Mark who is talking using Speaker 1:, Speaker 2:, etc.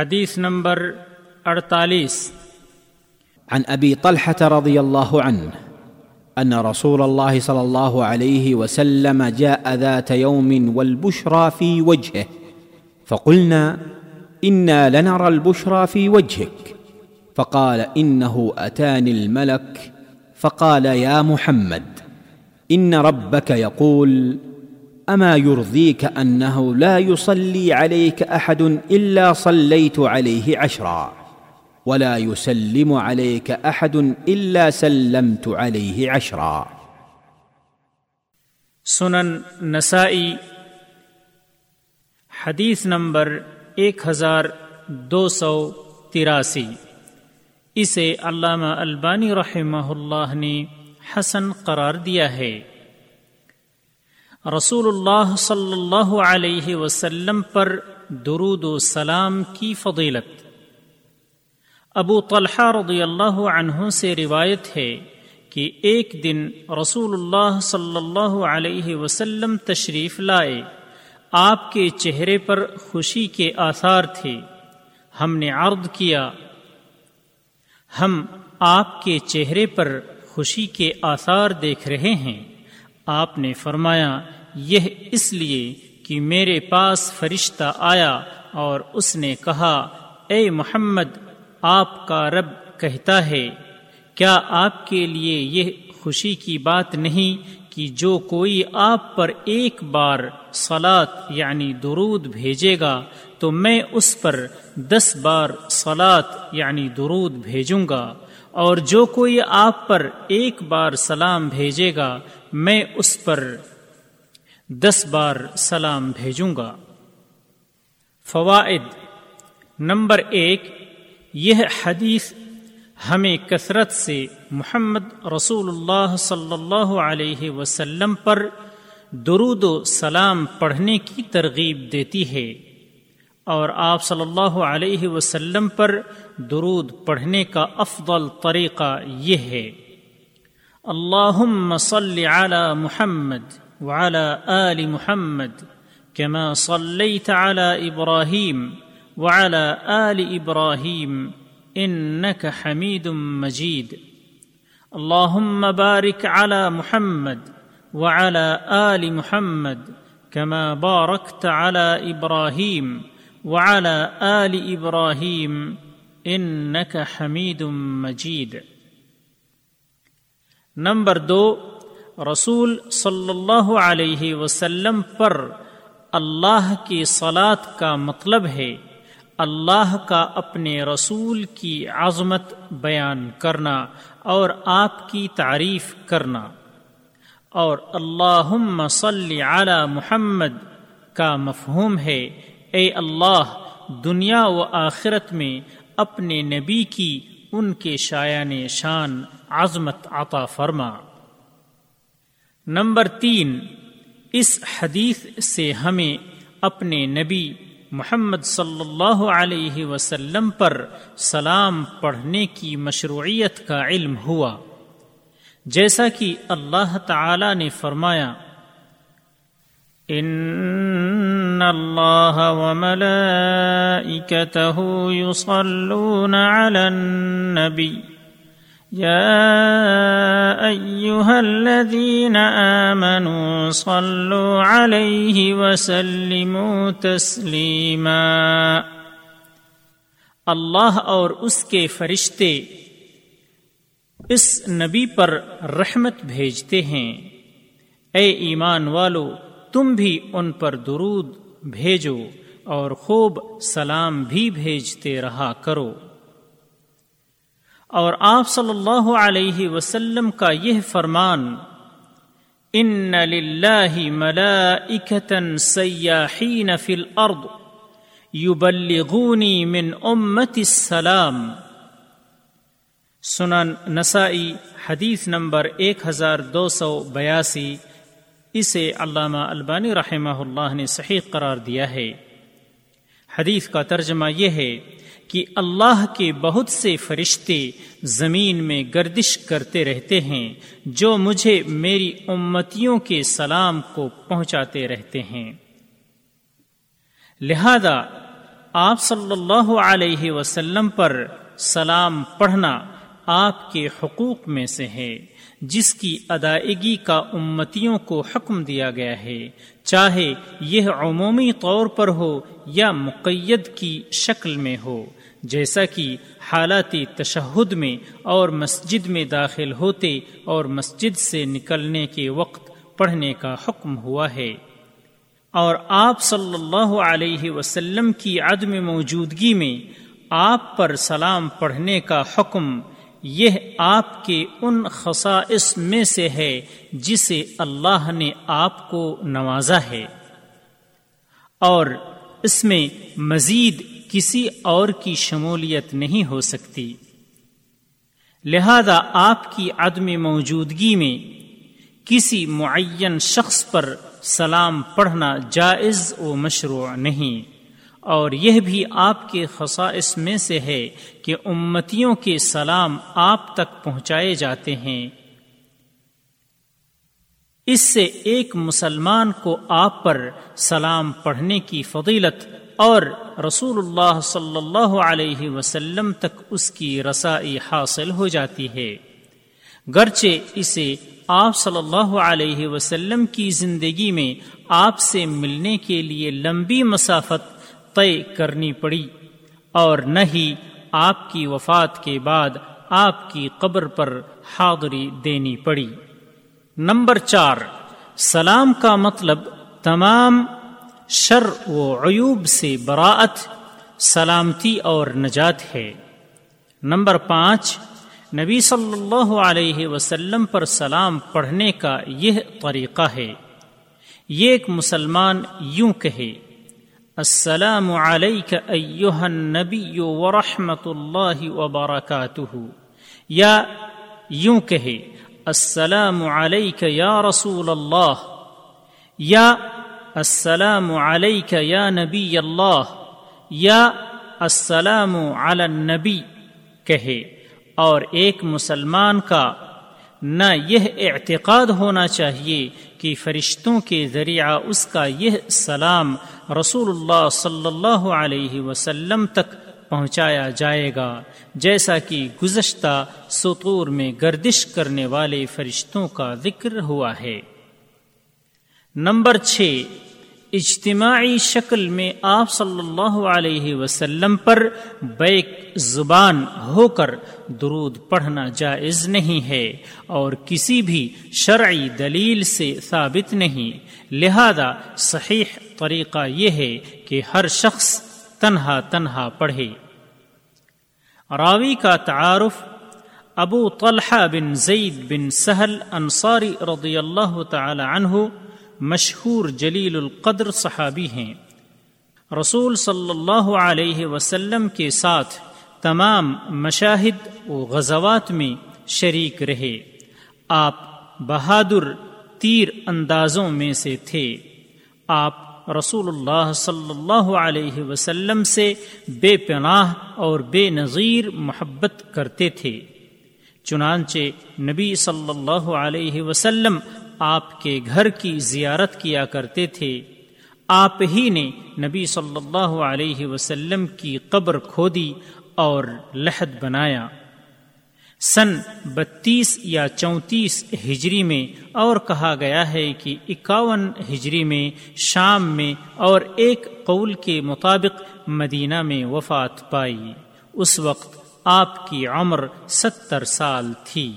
Speaker 1: حدیث نمبر اڑتالیس۔
Speaker 2: عن ابي طلحه رضي الله عنه ان رسول الله صلى الله عليه وسلم جاء ذات يوم والبشرى في وجهه فقلنا انا لنرى البشرى في وجهك فقال انه اتاني الملك فقال يا محمد ان ربك يقول اما يرضيك انه لا يصلي عليك احد الا صليت عليه عشرا ولا يسلم عليك احد الا سلمت عليه عشرا
Speaker 1: سنن نسائی، حدیث نمبر ایک ہزار دو سو تراسی۔ اسے علامہ البانی رحمہ اللہ نے حسن قرار دیا ہے۔ رسول اللہ صلی اللہ علیہ وسلم پر درود و سلام کی فضیلت ابو طلحہ رضی اللہ عنہ سے روایت ہے کہ ایک دن رسول اللہ صلی اللہ علیہ وسلم تشریف لائے. آپ کے چہرے پر خوشی کے آثار تھے. ہم نے عرض کیا، ہم آپ کے چہرے پر خوشی کے آثار دیکھ رہے ہیں۔ آپ نے فرمایا، یہ اس لیے کہ میرے پاس فرشتہ آیا اور اس نے کہا، اے محمد، آپ کا رب کہتا ہے، کیا آپ کے لیے یہ خوشی کی بات نہیں کہ جو کوئی آپ پر ایک بار سلاد یعنی درود بھیجے گا، تو میں اس پر دس بار سلاد یعنی درود بھیجوں گا؟ اور جو کوئی آپ پر ایک بار سلام بھیجے گا، میں اس پر دس بار سلام بھیجوں گا۔ فوائد۔ نمبر ایک، یہ حدیث ہمیں کثرت سے محمد رسول اللہ صلی اللہ علیہ وسلم پر درود و سلام پڑھنے کی ترغیب دیتی ہے۔ اور آپ صلی اللہ علیہ وسلم پر درود پڑھنے کا افضل طریقہ یہ ہے۔ اللہ صل علی محمد وعلى آل محمد كما صليت على إبراهيم وعلى آل إبراهيم إنك حميد مجيد اللهم بارك على محمد وعلى آل محمد كما باركت على إبراهيم وعلى آل إبراهيم إنك حميد مجيد. نمبر دو، رسول صلی اللہ علیہ وسلم پر اللہ کی صلات کا مطلب ہے اللہ کا اپنے رسول کی عظمت بیان کرنا اور آپ کی تعریف کرنا اور اللہ صلی علی محمد کا مفہوم ہے اے اللہ، دنیا و آخرت میں اپنے نبی کی ان کے شایان شان عظمت عطا فرما۔ نمبر تین، اس حدیث سے ہمیں اپنے نبی محمد صلی اللہ علیہ وسلم پر سلام پڑھنے کی مشروعیت کا علم ہوا۔ جیسا کہ اللہ تعالی نے فرمایا، ان اللہ النبی يا أيها الذين آمنوا صلوا عليه وسلموا تسليما اللہ اور اس کے فرشتے اس نبی پر رحمت بھیجتے ہیں۔ اے ایمان والو، تم بھی ان پر درود بھیجو اور خوب سلام بھی بھیجتے رہا کرو۔ اور آپ صلی اللہ علیہ وسلم کا یہ فرمان ان للہ ملائکتا سیاحین فی الارض یبلغونی من امت السلام سنن نسائی حدیث نمبر ایک ہزار دو سو بیاسی۔ اسے علامہ البانی رحمہ اللہ نے صحیح قرار دیا ہے۔ حدیث کا ترجمہ یہ ہے کہ اللہ کے بہت سے فرشتے زمین میں گردش کرتے رہتے ہیں، جو مجھے میری امتیوں کے سلام کو پہنچاتے رہتے ہیں۔ لہذا آپ صلی اللہ علیہ وسلم پر سلام پڑھنا آپ کے حقوق میں سے ہے۔ جس کی ادائیگی کا امتیوں کو حکم دیا گیا ہے، چاہے یہ عمومی طور پر ہو یا مقید کی شکل میں ہو، جیسا کہ حالاتی تشہد میں اور مسجد میں داخل ہوتے اور مسجد سے نکلنے کے وقت پڑھنے کا حکم ہوا ہے۔ اور آپ صلی اللہ علیہ وسلم کی عدم موجودگی میں آپ پر سلام پڑھنے کا حکم یہ آپ کے ان خصائص میں سے ہے جسے اللہ نے آپ کو نوازا ہے۔ اور اس میں مزید کسی اور کی شمولیت نہیں ہو سکتی۔ لہذا آپ کی عدم موجودگی میں کسی معین شخص پر سلام پڑھنا جائز و مشروع نہیں۔ اور یہ بھی آپ کے خصائص میں سے ہے کہ امتیوں کے سلام آپ تک پہنچائے جاتے ہیں۔ اس سے ایک مسلمان کو آپ پر سلام پڑھنے کی فضیلت اور رسول اللہ صلی اللہ علیہ وسلم تک اس کی رسائی حاصل ہو جاتی ہے۔ گرچہ اسے آپ صلی اللہ علیہ وسلم کی زندگی میں آپ سے ملنے کے لیے لمبی مسافت طے کرنی پڑی اور نہ ہی آپ کی وفات کے بعد آپ کی قبر پر حاضری دینی پڑی۔ نمبر چار، سلام کا مطلب تمام شر و عیوب سے براعت، سلامتی اور نجات ہے۔ نمبر پانچ، نبی صلی اللہ علیہ وسلم پر سلام پڑھنے کا یہ طریقہ ہے۔ یہ ایک مسلمان یوں کہے السلام عليك أيها النبي ورحمة الله وبركاته. یا یوں کہے، السلام علیک یا رسول اللہ یا السلام علیک یا نبی اللہ یا السلام علی النبی کہے، اور ایک مسلمان کا، نہ یہ اعتقاد ہونا چاہیے کہ فرشتوں کے ذریعہ اس کا یہ سلام رسول اللہ صلی اللہ علیہ وسلم تک پہنچایا جائے گا۔ جیسا کہ گزشتہ سطور میں گردش کرنے والے فرشتوں کا ذکر ہوا ہے۔ نمبر چھ اجتماعی شکل میں آپ صلی اللہ علیہ وسلم پر بیک زبان ہو کر درود پڑھنا جائز نہیں ہے اور کسی بھی شرعی دلیل سے ثابت نہیں۔ لہذا صحیح طریقہ یہ ہے کہ ہر شخص تنہا تنہا پڑھے۔ راوی کا تعارف، ابو طلحہ بن زید بن سہل انصاری رضی اللہ تعالی عنہ مشہور جلیل القدر صحابی ہیں۔ رسول صلی اللہ علیہ وسلم کے ساتھ تمام مشاہد و غزوات میں شریک رہے۔ آپ بہادر تیر اندازوں میں سے تھے۔ آپ رسول اللہ صلی اللہ علیہ وسلم سے بے پناہ اور بے نظیر محبت کرتے تھے۔ چنانچہ نبی صلی اللہ علیہ وسلم آپ کے گھر کی زیارت کیا کرتے تھے، آپ ہی نے نبی صلی اللہ علیہ وسلم کی قبر کھودی اور لحد بنایا۔ سن بتیس یا چونتیس ہجری میں اور کہا گیا ہے کہ اکاون ہجری میں شام میں اور ایک قول کے مطابق مدینہ میں وفات پائی۔ اس وقت آپ کی عمر ستر سال تھی۔